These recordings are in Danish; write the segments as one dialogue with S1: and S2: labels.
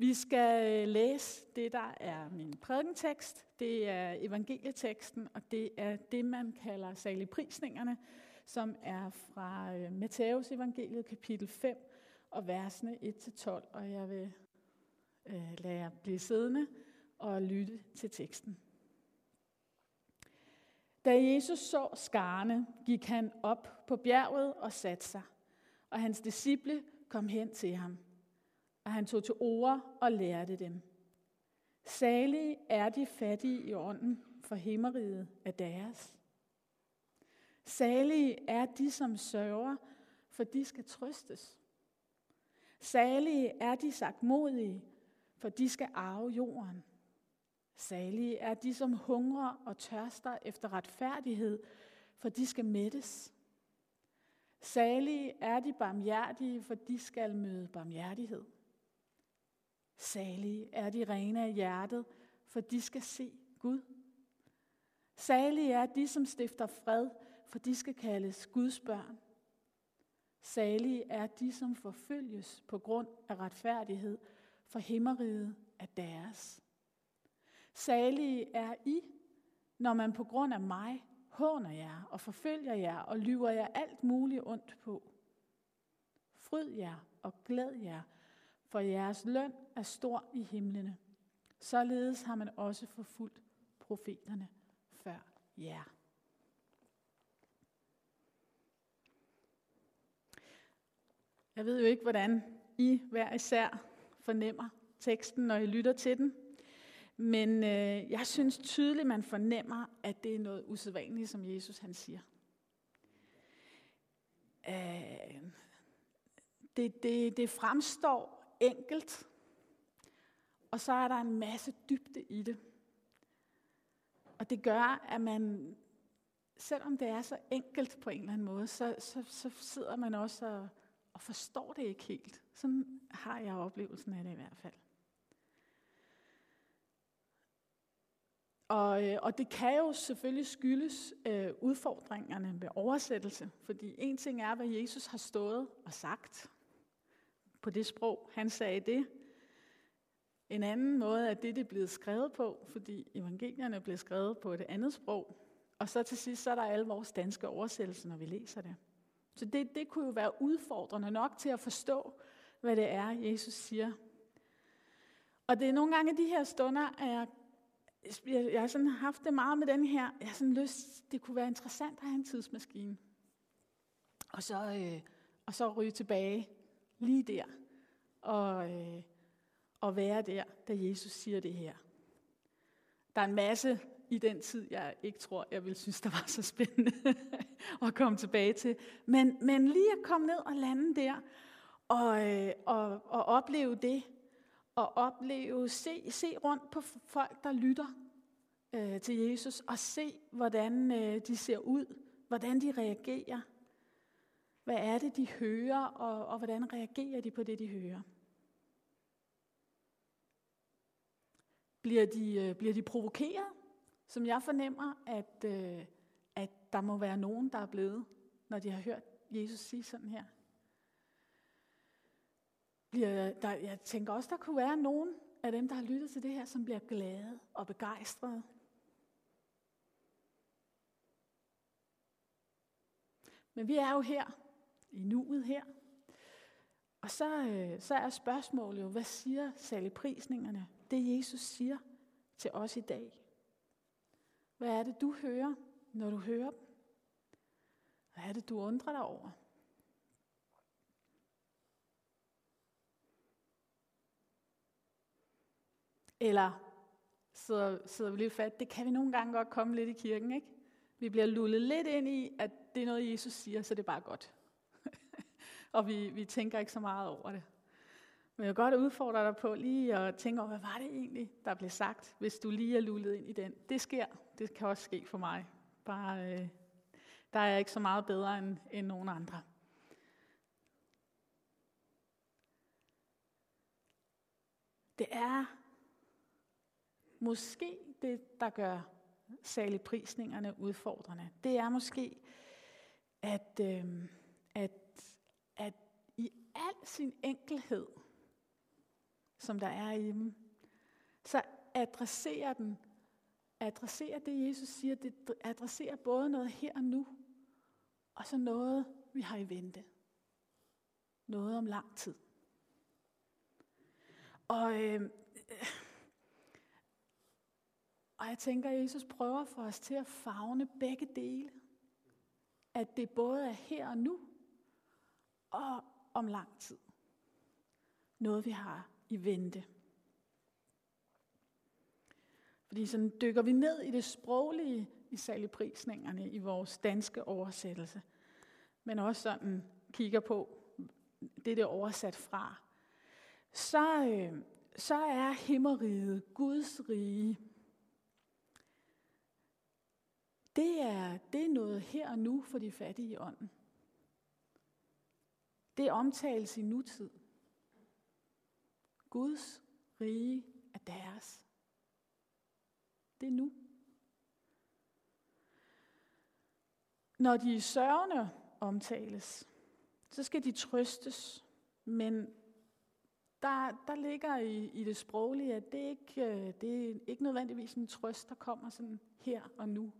S1: Vi skal øh, læse det, der er min prædikentekst. Det er evangelieteksten, og det er det, man kalder saligprisningerne, som er fra øh, Matteus Matthæus evangeliet kapitel 5 og versene 1-12. Og jeg vil øh, lade jer blive siddende og lytte til teksten. Da Jesus så skarne, gik han op på bjerget og satte sig, og hans disciple kom hen til ham – og han tog til ord og lærte dem. Salige er de fattige i ånden, for himmeriget er deres. Salige er de, som sørger, for de skal trøstes. Salige er de sagtmodige, for de skal arve jorden. Salige er de, som hungrer og tørster efter retfærdighed, for de skal mættes. Salige er de barmhjertige, for de skal møde barmhjertighed. Salige er de rene af hjertet, for de skal se Gud. Salige er de, som stifter fred, for de skal kaldes Guds børn. Salige er de, som forfølges på grund af retfærdighed, for himmeriget er deres. Salige er I, når man på grund af mig håner jer og forfølger jer og lyver jer alt muligt ondt på. Fryd jer og glæd jer, for jeres løn er stor i himlene. Således har man også forfulgt profeterne før jer. Jeg ved jo ikke, hvordan I hver især fornemmer teksten, når I lytter til den. Men øh, jeg synes tydeligt, man fornemmer, at det er noget usædvanligt, som Jesus han siger. Øh, det, det, det fremstår enkelt, og så er der en masse dybde i det. Og det gør, at man, selvom det er så enkelt på en eller anden måde, så, så, så sidder man også og, og forstår det ikke helt. Sådan har jeg oplevelsen af det i hvert fald. Og, øh, og det kan jo selvfølgelig skyldes øh, udfordringerne med oversættelse, fordi en ting er, hvad Jesus har stået og sagt, på det sprog, han sagde det. En anden måde er det, det er blevet skrevet på, fordi evangelierne blev skrevet på et andet sprog. Og så til sidst, så er der alle vores danske oversættelser, når vi læser det. Så det, det kunne jo være udfordrende nok til at forstå, hvad det er, Jesus siger. Og det er nogle gange de her stunder, at jeg, jeg, jeg har sådan haft det meget med den her, jeg har sådan lyst, det kunne være interessant at have en tidsmaskine. Og så, øh, og så ryge tilbage lige der og, øh, og være der, da Jesus siger det her. Der er en masse i den tid, jeg ikke tror, jeg vil synes, der var så spændende at komme tilbage til. Men, men lige at komme ned og lande der, og, øh, og, og opleve det, og opleve, se, se rundt på folk, der lytter øh, til Jesus, og se, hvordan øh, de ser ud, hvordan de reagerer, hvad er det, de hører, og, og hvordan reagerer de på det, de hører? Bliver de, øh, bliver de provokeret, som jeg fornemmer, at, øh, at der må være nogen, der er blevet, når de har hørt Jesus sige sådan her? Bliver der, jeg tænker også, der kunne være nogen af dem, der har lyttet til det her, som bliver glade og begejstrede. Men vi er jo her i nuet her. Og så, øh, så er spørgsmålet jo, hvad siger saligprisningerne? Det Jesus siger til os i dag. Hvad er det, du hører, når du hører dem? Hvad er det, du undrer dig over? Eller sidder, sidder vi lige fat, det kan vi nogle gange godt komme lidt i kirken, ikke? Vi bliver lullet lidt ind i, at det er noget, Jesus siger, så det er bare godt og vi, vi tænker ikke så meget over det. Men jeg vil godt udfordre dig på lige at tænke over, hvad var det egentlig, der blev sagt, hvis du lige er lullet ind i den. Det sker. Det kan også ske for mig. Bare, øh, der er jeg ikke så meget bedre end, end nogen andre. Det er måske det, der gør saligprisningerne udfordrende. Det er måske, at, øh, i al sin enkelhed, som der er i dem, så adresserer den, adresserer det, Jesus siger, det adresserer både noget her og nu, og så noget, vi har i vente. Noget om lang tid. Og, øh, og jeg tænker, at Jesus prøver for os til at fagne begge dele. At det både er her og nu, og om lang tid. Noget, vi har i vente. Fordi sådan dykker vi ned i det sproglige i saligprisningerne i vores danske oversættelse, men også sådan kigger på det, det er oversat fra, så, øh, så er himmeriget Guds rige. Det er, det er noget her og nu for de fattige i ånden. Det omtales i nutid. Guds rige er deres. Det er nu. Når de sørgende omtales, så skal de trøstes, men der, der ligger i, i det sproglige, at det ikke øh, det er ikke nødvendigvis en trøst, der kommer sådan her og nu,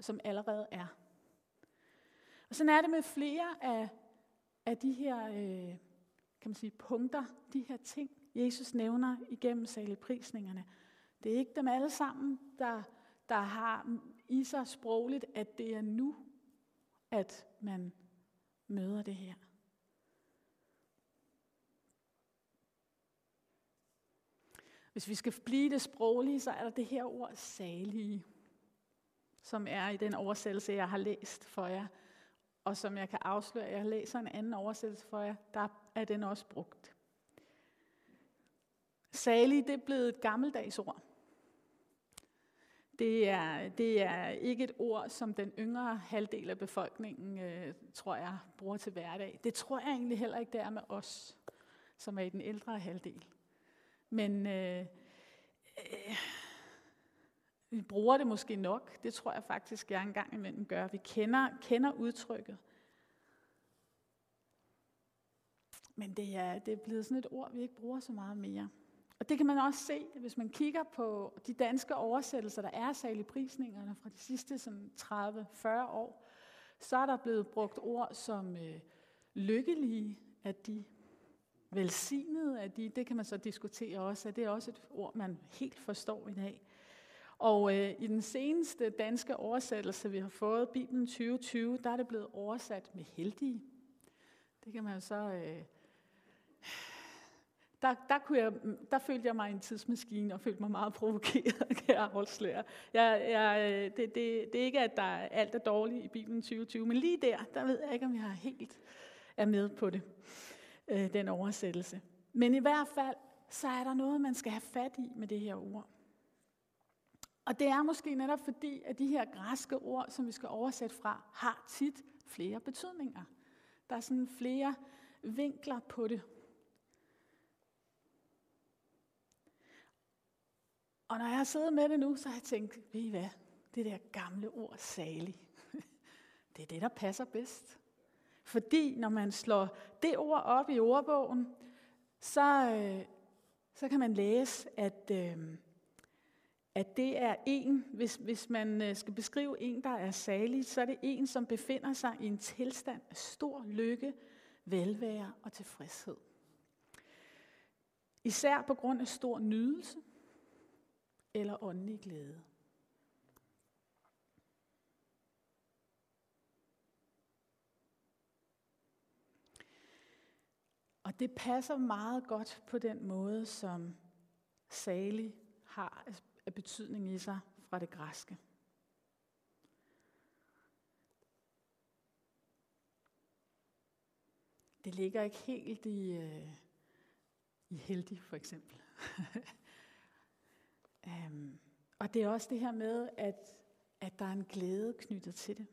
S1: som allerede er. Og sådan er det med flere af, af de her øh, kan man sige, punkter, de her ting, Jesus nævner igennem saligprisningerne. Det er ikke dem alle sammen, der, der har i sig sprogligt, at det er nu, at man møder det her. Hvis vi skal blive det sproglige, så er der det her ord salige, som er i den oversættelse, jeg har læst for jer, og som jeg kan afsløre, jeg læser en anden oversættelse for jer, der er den også brugt. Salig, det er blevet et gammeldags ord. Det er, det er ikke et ord, som den yngre halvdel af befolkningen, øh, tror jeg, bruger til hverdag. Det tror jeg egentlig heller ikke, det er med os, som er i den ældre halvdel. Men øh, øh, vi bruger det måske nok. Det tror jeg faktisk, jeg engang imellem gør. Vi kender, kender udtrykket. Men det er, det er blevet sådan et ord, vi ikke bruger så meget mere. Og det kan man også se, hvis man kigger på de danske oversættelser, der er særlig i prisningerne fra de sidste 30-40 år, så er der blevet brugt ord som øh, lykkelige, at de velsignede, at de, det kan man så diskutere også, at det er også et ord, man helt forstår i dag. Og øh, i den seneste danske oversættelse, vi har fået, Bibelen 2020, der er det blevet oversat med heldige. Det kan man så øh, der, der, kunne jeg, der følte jeg mig i en tidsmaskine og følte mig meget provokeret, kan jeg afsløre. Jeg, jeg, øh, det, det, det er ikke, at der er alt er dårligt i Bibelen 2020, men lige der, der ved jeg ikke, om jeg helt er med på det, øh, den oversættelse. Men i hvert fald, så er der noget, man skal have fat i med det her ord. Og det er måske netop fordi, at de her græske ord, som vi skal oversætte fra, har tit flere betydninger. Der er sådan flere vinkler på det. Og når jeg har siddet med det nu, så har jeg tænkt, ved I hvad, det der gamle ord salig, det er det, der passer bedst. Fordi når man slår det ord op i ordbogen, så, øh, så kan man læse, at, øh, at det er en, hvis, hvis man øh, skal beskrive en, der er salig, så er det en, som befinder sig i en tilstand af stor lykke, velvære og tilfredshed. Især på grund af stor nydelse, eller åndelig glæde. Og det passer meget godt på den måde, som salig har af betydning i sig fra det græske. Det ligger ikke helt i, øh, i heldig, for eksempel. Um, og det er også det her med, at, at der er en glæde knyttet til det.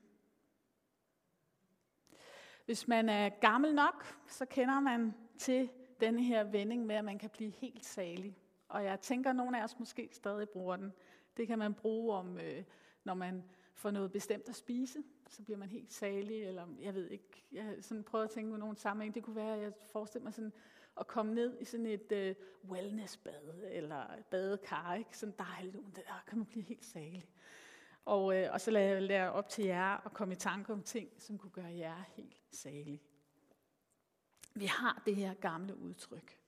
S1: Hvis man er gammel nok, så kender man til denne her vending med, at man kan blive helt salig. Og jeg tænker, at nogle af os måske stadig bruger den. Det kan man bruge om, øh, når man får noget bestemt at spise, så bliver man helt salig, eller jeg ved ikke, jeg sådan prøver at tænke på nogle sammenhæng. Det kunne være, at jeg forestiller mig sådan at komme ned i sådan et øh, wellnessbad, eller badekar, ikke? Sådan dejligt, der kan man blive helt salig. Og, øh, og så lader jeg lære op til jer at komme i tanke om ting, som kunne gøre jer helt salige. Vi har det her gamle udtryk.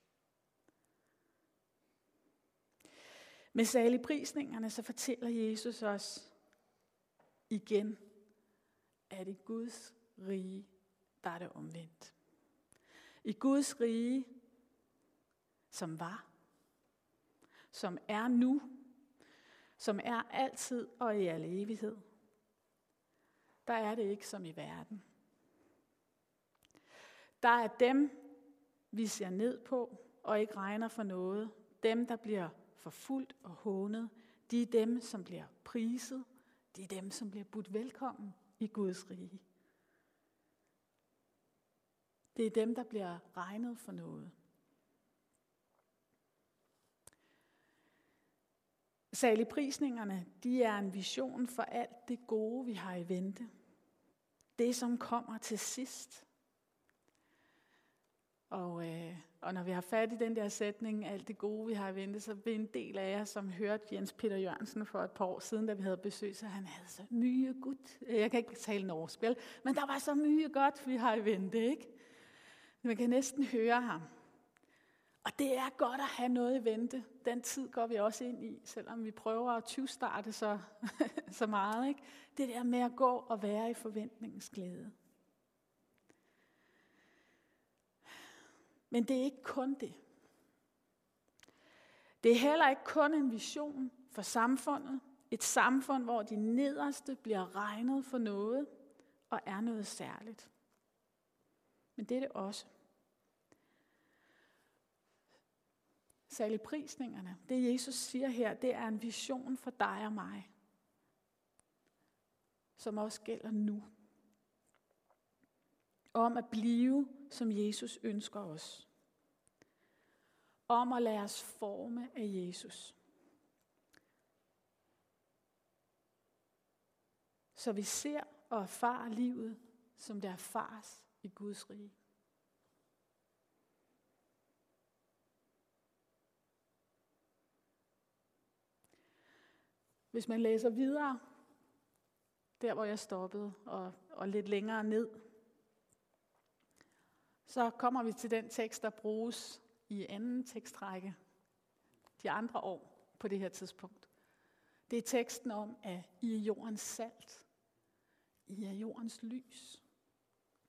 S1: Med saligprisningerne så fortæller Jesus os igen, at i Guds rige, der er det omvendt. I Guds rige, som var, som er nu, som er altid og i al evighed, der er det ikke som i verden. Der er dem, vi ser ned på og ikke regner for noget. Dem, der bliver forfulgt og hånet. De er dem, som bliver priset. De er dem, som bliver budt velkommen i Guds rige. Det er dem, der bliver regnet for noget. Saligprisningerne, de er en vision for alt det gode, vi har i vente. Det, som kommer til sidst. Og, øh, og når vi har fat i den der sætning, alt det gode, vi har i vente, så vil en del af jer, som hørte Jens Peter Jørgensen for et par år siden, da vi havde besøg, så han havde så mye godt. Jeg kan ikke tale norsk, vel? Men der var så mye godt, vi har i vente, ikke? Man kan næsten høre ham. Og det er godt at have noget i vente. Den tid går vi også ind i, selvom vi prøver at 20 starte så, så meget. Ikke? Det der med at gå og være i forventningens glæde. Men det er ikke kun det. Det er heller ikke kun en vision for samfundet. Et samfund, hvor de nederste bliver regnet for noget og er noget særligt. Men det er det også. Særlig prisningerne, det Jesus siger her, det er en vision for dig og mig, som også gælder nu. Om at blive, som Jesus ønsker os. Om at lade os forme af Jesus. Så vi ser og erfarer livet, som det erfares i Guds rige. Hvis man læser videre, der hvor jeg stoppede, og, og lidt længere ned, så kommer vi til den tekst, der bruges i anden tekstrække de andre år på det her tidspunkt. Det er teksten om, at I er jordens salt. I er jordens lys.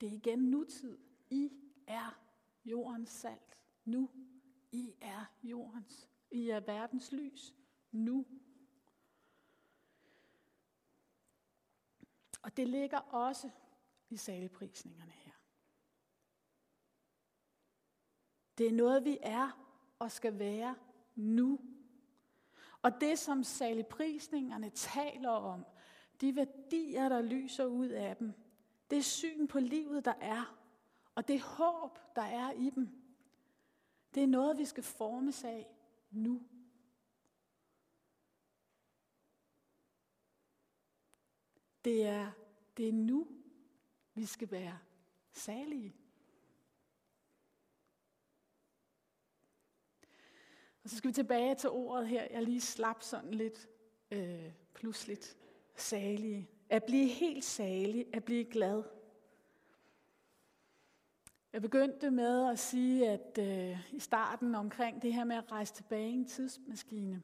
S1: Det er igen nutid. I er jordens salt. Nu. I er jordens. I er verdens lys. Nu. Og det ligger også i saleprisningerne her. Det er noget, vi er og skal være nu. Og det, som saligprisningerne taler om, de værdier, der lyser ud af dem, det syn på livet, der er, og det håb, der er i dem, det er noget, vi skal formes af nu. Det er, det er nu, vi skal være salige. Og så skal vi tilbage til ordet her. Jeg lige slap sådan lidt øh, pludseligt. Salige. At blive helt salig. At blive glad. Jeg begyndte med at sige, at øh, i starten omkring det her med at rejse tilbage i en tidsmaskine.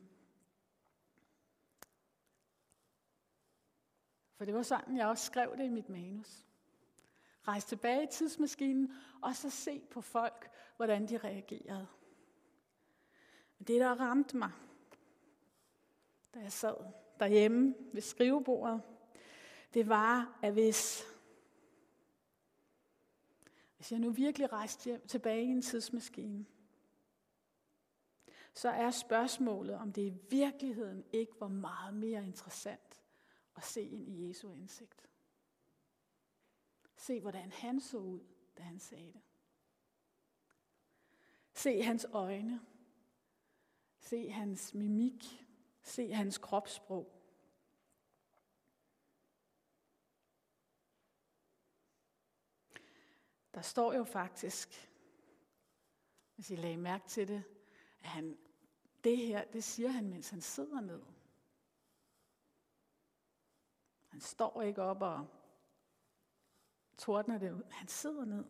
S1: For det var sådan, jeg også skrev det i mit manus. Rejse tilbage i tidsmaskinen, og så se på folk, hvordan de reagerede. Men det, der ramte mig, da jeg sad derhjemme ved skrivebordet, det var, at hvis, hvis jeg nu virkelig rejste hjem tilbage i en tidsmaskine, så er spørgsmålet, om det i virkeligheden ikke var meget mere interessant at se ind i Jesu ansigt. Se, hvordan han så ud, da han sagde det. Se hans øjne. Se hans mimik. Se hans kropssprog. Der står jo faktisk, hvis I lagde mærke til det, at han, det her, det siger han, mens han sidder ned. Han står ikke op og tordner det ud. Han sidder ned.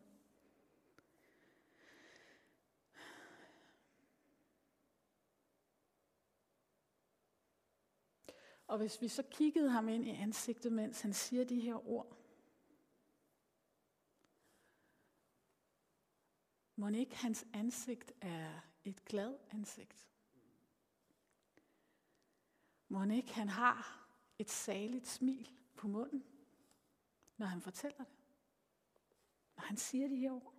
S1: Og hvis vi så kiggede ham ind i ansigtet, mens han siger de her ord, må ikke hans ansigt er et glad ansigt? Må ikke han har et saligt smil på munden, når han fortæller det? Når han siger de her ord?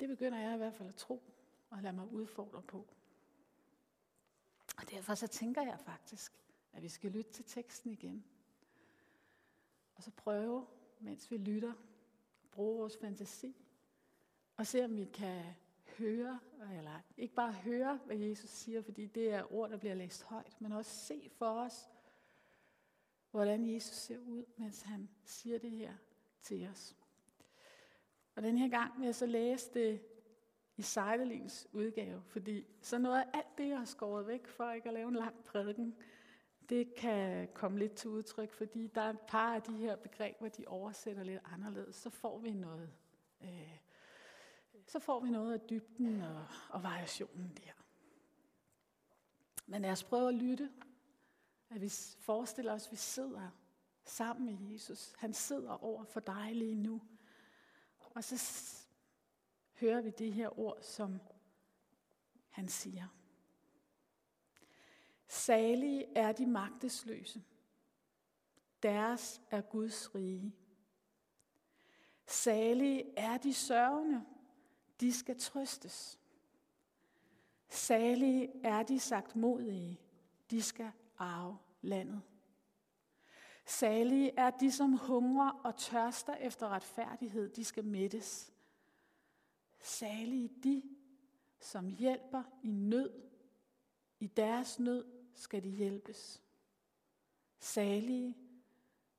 S1: Det begynder jeg i hvert fald at tro og lade mig udfordre på. Og derfor så tænker jeg faktisk, at vi skal lytte til teksten igen. Og så prøve, mens vi lytter, at bruge vores fantasi, og se om vi kan høre, eller ikke bare høre, hvad Jesus siger, fordi det er ord, der bliver læst højt, men også se for os, hvordan Jesus ser ud, mens han siger det her til os. Og den her gang vil jeg så læse det i Sejdelings udgave, fordi så noget af alt det, jeg har skåret væk for ikke at lave en lang prædiken, det kan komme lidt til udtryk, fordi der er et par af de her begreber, de oversætter lidt anderledes, så får vi noget, øh, så får vi noget af dybden og, og variationen der. Men lad os prøve at lytte, at vi forestiller os, at vi sidder sammen med Jesus. Han sidder over for dig lige nu. Og så hører vi det her ord, som han siger. Salige er de magtesløse. Deres er Guds rige. Salige er de sørgende. De skal trøstes. Salige er de sagt modige. De skal arve landet. Salige er de, som hungrer og tørster efter retfærdighed. De skal mættes. Salige de, som hjælper i nød. I deres nød skal de hjælpes. Salige,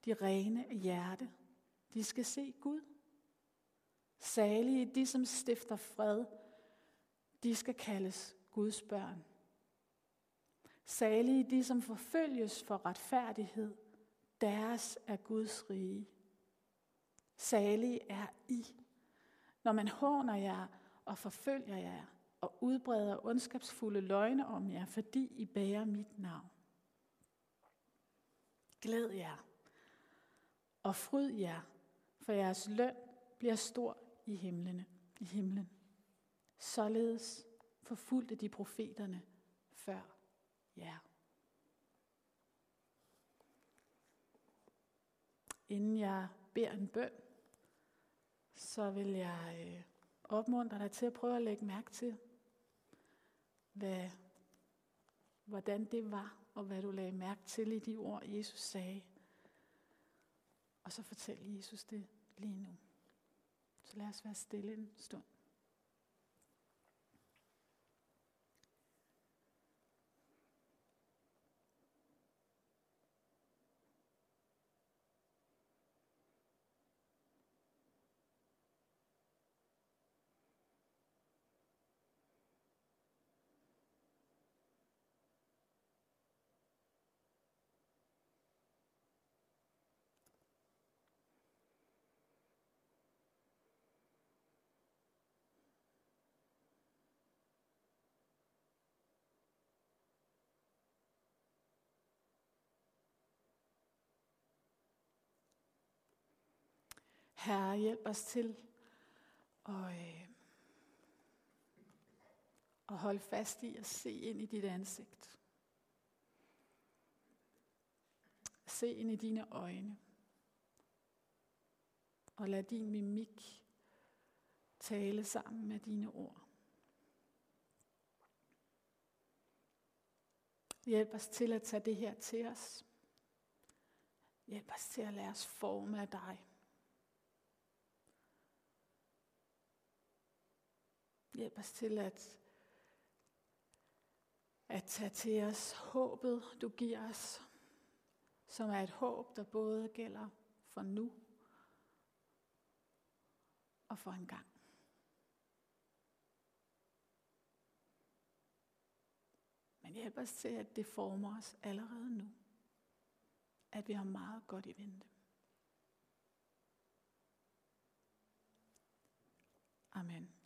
S1: de rene af hjerte, de skal se Gud. Salige, de som stifter fred, de skal kaldes Guds børn. Salige, de som forfølges for retfærdighed, deres er Guds rige. Salige er I, når man håner jer og forfølger jer og udbreder ondskabsfulde løgne om jer, fordi I bærer mit navn. Glæd jer og fryd jer, for jeres løn bliver stor i himlene, i himlen. Således forfulgte de profeterne før jer. Inden jeg beder en bøn, så vil jeg øh, opmuntre dig til at prøve at lægge mærke til, hvad, hvordan det var, og hvad du lagde mærke til i de ord, Jesus sagde. Og så fortæl Jesus det lige nu. Så lad os være stille en stund. Herre, hjælp os til at, øh, at holde fast i at se ind i dit ansigt. Se ind i dine øjne. Og lad din mimik tale sammen med dine ord. Hjælp os til at tage det her til os. Hjælp os til at lade os forme af dig. Hjælp os til at, at tage til os håbet, du giver os, som er et håb, der både gælder for nu og for en gang. Men hjælp os til, at det former os allerede nu. At vi har meget godt i vente. Amen.